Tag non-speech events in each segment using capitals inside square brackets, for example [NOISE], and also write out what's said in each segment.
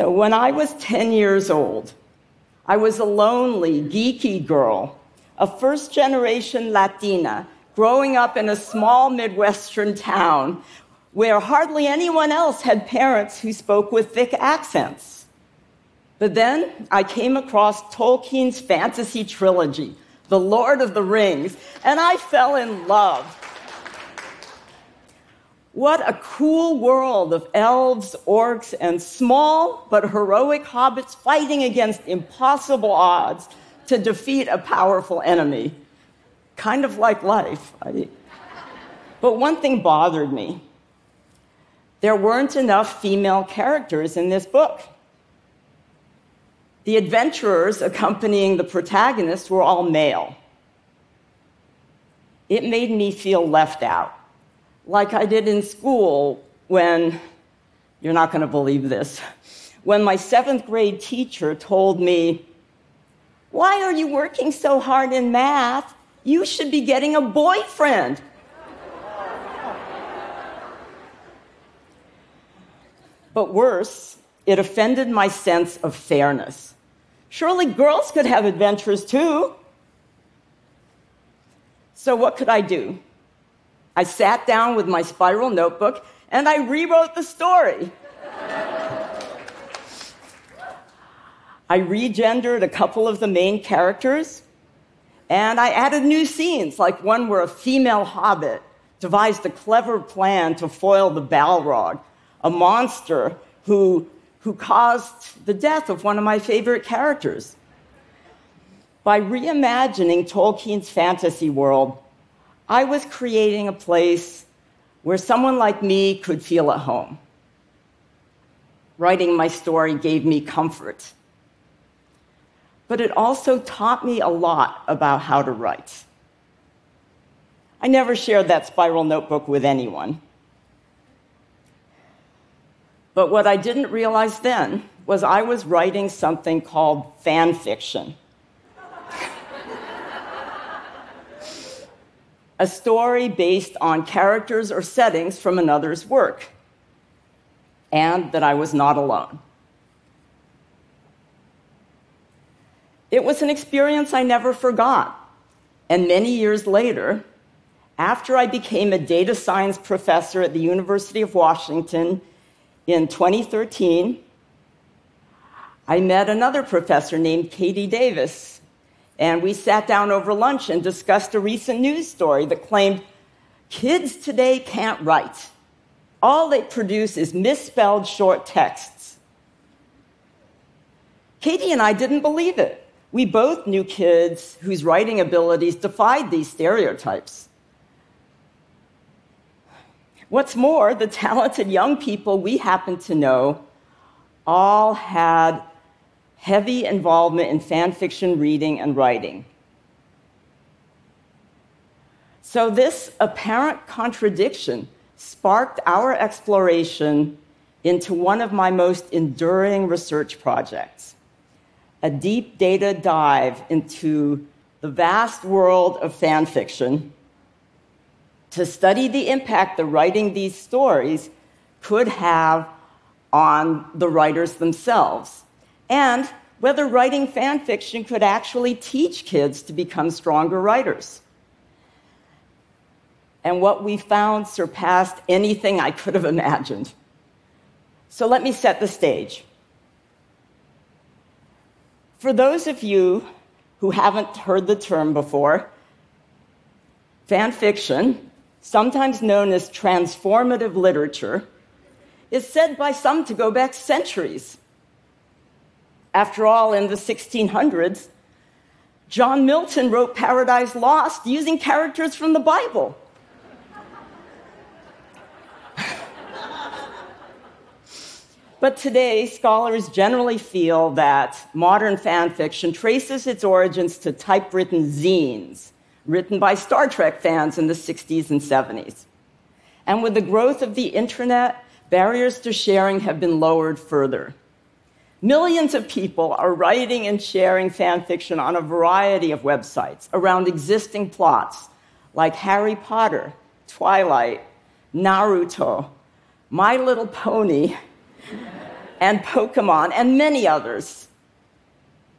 So when I was 10 years old, I was a lonely, geeky girl, a first generation Latina, growing up in a small Midwestern town where hardly anyone else had parents who spoke with thick accents. But then I came across Tolkien's fantasy trilogy, The Lord of the Rings, and I fell in love. What a cool world of elves, orcs, and small but heroic hobbits fighting against impossible odds to defeat a powerful enemy. Kind of like life. But one thing bothered me there weren't enough female characters in this book. The adventurers accompanying the protagonist were all male. It made me feel left out, like I did in school when, you're not going to believe this, when my seventh grade teacher told me, Why are you working so hard in math? You should be getting a boyfriend. But worse, it offended my sense of fairness. Surely girls could have adventures too. So, what could I do? I sat down with my spiral notebook and I rewrote the story. I regendered a couple of the main characters and I added new scenes, like one where a female hobbit devised a clever plan to foil the Balrog, a monster who, who caused the death of one of my favorite characters. By reimagining Tolkien's fantasy world, I was creating a place where someone like me could feel at home. Writing my story gave me comfort, but it also taught me a lot about how to write. I never shared that spiral notebook with anyone. But what I didn't realize then was I was writing something called fan fiction. A story based on characters or settings from another's work, and that I was not alone. It was an experience I never forgot. And many years later, after I became a data science professor at the University of Washington in 2013, I met another professor named Katie Davis, and we sat down over lunch and discussed a recent news story that claimed kids today can't write. All they produce is misspelled short texts. Katie and I didn't believe it. We both knew kids whose writing abilities defied these stereotypes. What's more, the talented young people we happen to know all had heavy involvement in fan fiction reading and writing. So, this apparent contradiction sparked our exploration into one of my most enduring research projects a deep data dive into the vast world of fan fiction to study the impact the writing these stories could have on the writers themselves, and whether writing fan fiction could actually teach kids to become stronger writers. And what we found surpassed anything I could have imagined. So let me set the stage. For those of you who haven't heard the term before, fan fiction sometimes known as transformative literature, is said by some to go back centuries. After all, in the 1600s, John Milton wrote Paradise Lost using characters from the Bible. [LAUGHS] but today, scholars generally feel that modern fan fiction traces its origins to typewritten zines written by Star Trek fans in the 60s and 70s. And with the growth of the internet, barriers to sharing have been lowered further. Millions of people are writing and sharing fan fiction on a variety of websites around existing plots like Harry Potter, Twilight, Naruto, My Little Pony, and Pokemon, and many others.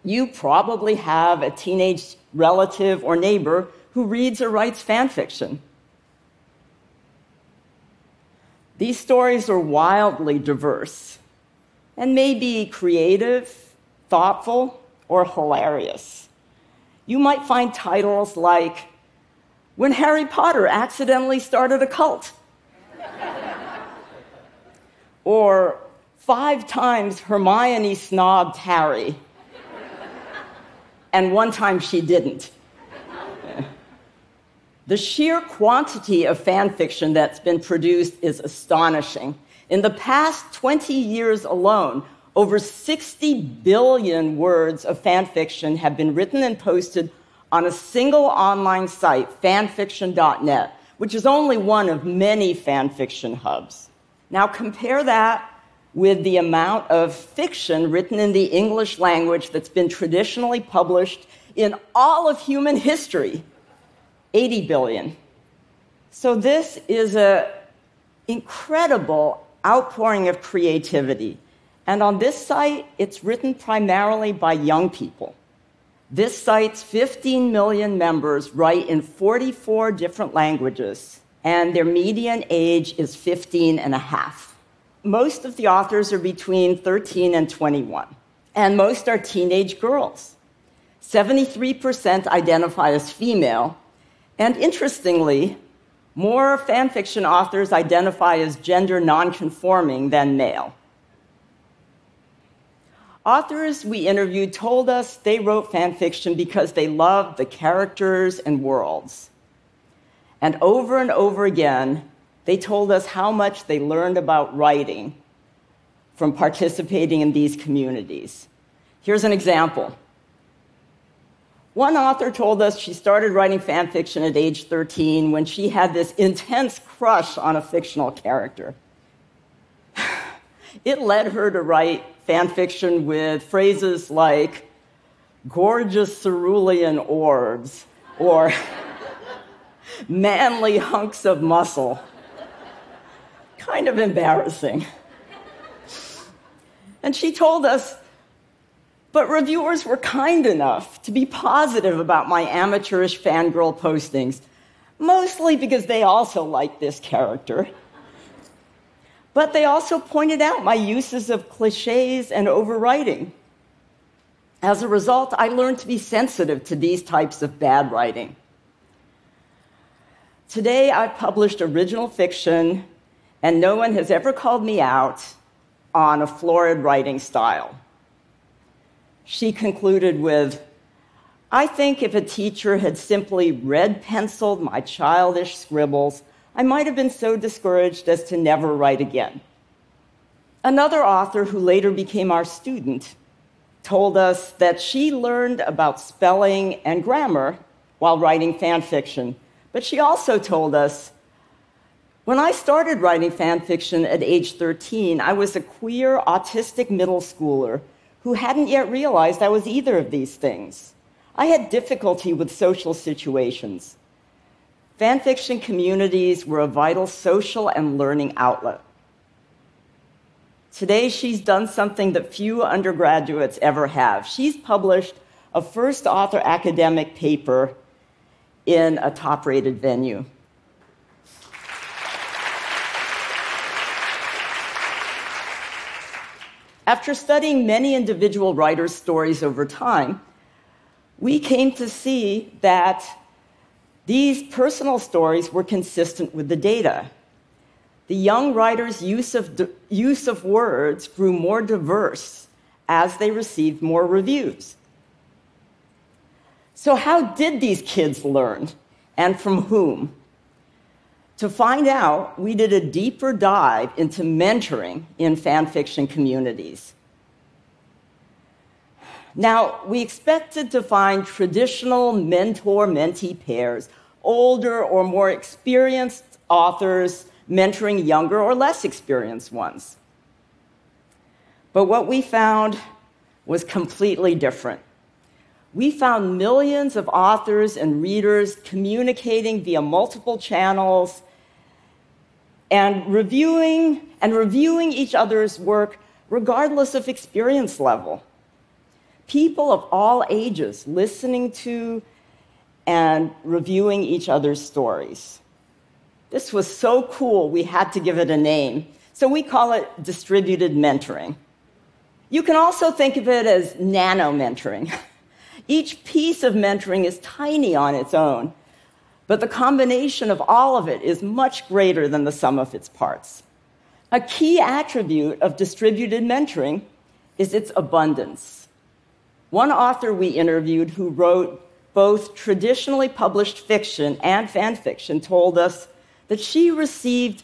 You probably have a teenage relative or neighbor who reads or writes fan fiction. These stories are wildly diverse and may be creative, thoughtful, or hilarious. You might find titles like When Harry Potter Accidentally Started a Cult, [LAUGHS] or Five Times Hermione Snobbed Harry, and one time she didn't. [LAUGHS] The sheer quantity of fan fiction that's been produced is astonishing. In the past 20 years alone, over 60 billion words of fan fiction have been written and posted on a single online site, fanfiction.net, which is only one of many fan fiction hubs. Now compare that with the amount of fiction written in the English language that's been traditionally published in all of human history 80 billion. So this is an incredible outpouring of creativity. And on this site, it's written primarily by young people. This site's 15 million members write in 44 different languages, and their median age is 15 and a half. Most of the authors are between 13 and 21, and most are teenage girls. 73% identify as female, and interestingly, more fanfiction authors identify as gender nonconforming than male. Authors we interviewed told us they wrote fanfiction because they loved the characters and worlds. And over and over again, they told us how much they learned about writing from participating in these communities. Here's an example. One author told us she started writing fan fiction at age 13 when she had this intense crush on a fictional character. [SIGHS] It led her to write fan fiction with phrases like gorgeous cerulean orbs or [LAUGHS] manly hunks of muscle. Kind of embarrassing. And she told us but reviewers were kind enough to be positive about my amateurish fangirl postings, mostly because they also liked this character. But they also pointed out my uses of cliches and overwriting. As a result, I learned to be sensitive to these types of bad writing. Today, I've published original fiction, and no one has ever called me out on a florid writing style she concluded with I think if a teacher had simply red penciled my childish scribbles, I might have been so discouraged as to never write again. Another author who later became our student told us that she learned about spelling and grammar while writing fan fiction, but she also told us when I started writing fan fiction at age 13, I was a queer, autistic middle schooler who hadn't yet realized I was either of these things. I had difficulty with social situations. Fanfiction communities were a vital social and learning outlet. Today, she's done something that few undergraduates ever have. She's published a first author academic paper in a top rated venue. After studying many individual writers' stories over time, we came to see that these personal stories were consistent with the data. The young writers' use of, use of words grew more diverse as they received more reviews. So, how did these kids learn, and from whom? To find out, we did a deeper dive into mentoring in fanfiction communities. Now, we expected to find traditional mentor mentee pairs, older or more experienced authors mentoring younger or less experienced ones. But what we found was completely different we found millions of authors and readers communicating via multiple channels and reviewing and reviewing each other's work regardless of experience level. People of all ages listening to and reviewing each other's stories. This was so cool, we had to give it a name. So we call it distributed mentoring. You can also think of it as nano mentoring. [LAUGHS] Each piece of mentoring is tiny on its own, but the combination of all of it is much greater than the sum of its parts. A key attribute of distributed mentoring is its abundance. One author we interviewed who wrote both traditionally published fiction and fan fiction told us that she received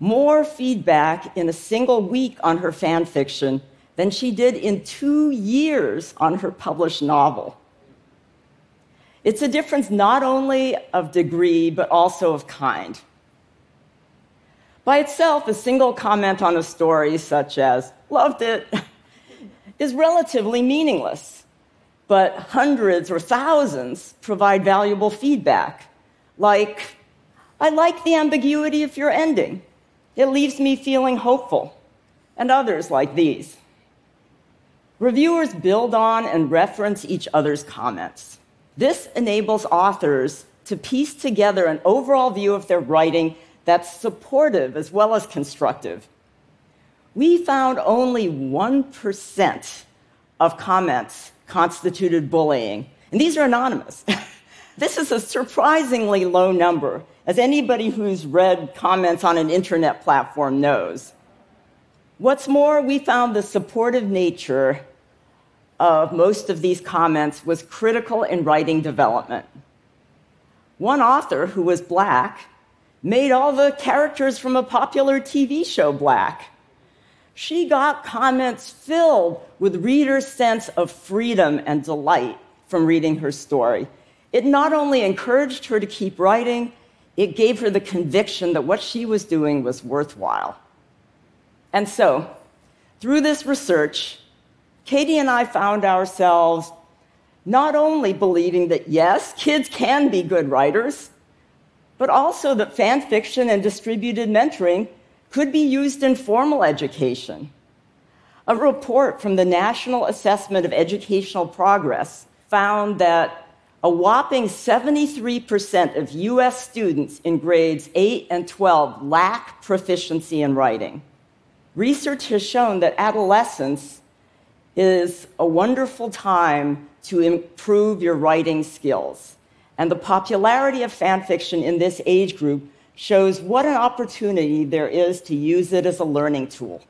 more feedback in a single week on her fan fiction than she did in two years on her published novel. It's a difference not only of degree, but also of kind. By itself, a single comment on a story, such as, loved it, [LAUGHS] is relatively meaningless. But hundreds or thousands provide valuable feedback, like, I like the ambiguity of your ending. It leaves me feeling hopeful. And others like these. Reviewers build on and reference each other's comments. This enables authors to piece together an overall view of their writing that's supportive as well as constructive. We found only 1% of comments constituted bullying, and these are anonymous. [LAUGHS] this is a surprisingly low number, as anybody who's read comments on an internet platform knows. What's more, we found the supportive nature of most of these comments was critical in writing development. One author, who was black, made all the characters from a popular TV show black. She got comments filled with readers' sense of freedom and delight from reading her story. It not only encouraged her to keep writing, it gave her the conviction that what she was doing was worthwhile. And so, through this research, Katie and I found ourselves not only believing that yes, kids can be good writers, but also that fan fiction and distributed mentoring could be used in formal education. A report from the National Assessment of Educational Progress found that a whopping 73% of US students in grades 8 and 12 lack proficiency in writing. Research has shown that adolescence is a wonderful time to improve your writing skills. And the popularity of fan fiction in this age group shows what an opportunity there is to use it as a learning tool.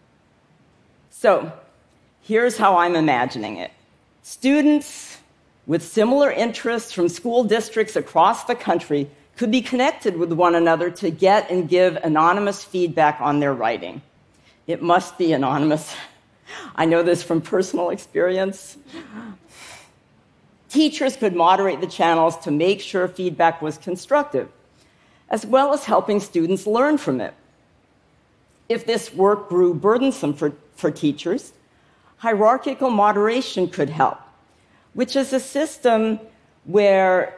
So, here's how I'm imagining it students with similar interests from school districts across the country could be connected with one another to get and give anonymous feedback on their writing. It must be anonymous. [LAUGHS] I know this from personal experience. Teachers could moderate the channels to make sure feedback was constructive, as well as helping students learn from it. If this work grew burdensome for, for teachers, hierarchical moderation could help, which is a system where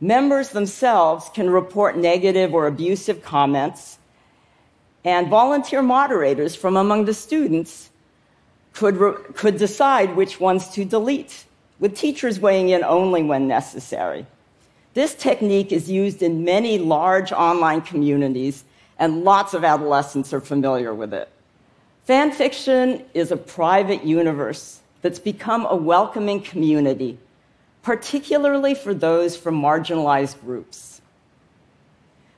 members themselves can report negative or abusive comments, and volunteer moderators from among the students could, re- could decide which ones to delete, with teachers weighing in only when necessary. This technique is used in many large online communities, and lots of adolescents are familiar with it. Fan fiction is a private universe that's become a welcoming community, particularly for those from marginalized groups.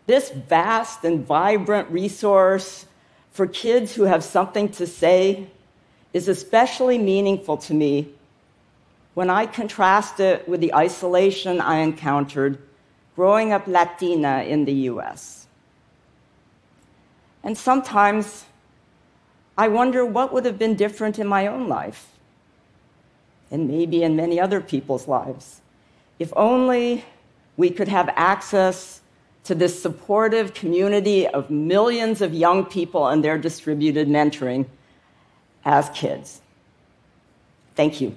This vast and vibrant resource for kids who have something to say is especially meaningful to me when I contrast it with the isolation I encountered growing up Latina in the US. And sometimes I wonder what would have been different in my own life, and maybe in many other people's lives, if only we could have access to this supportive community of millions of young people and their distributed mentoring as kids. Thank you.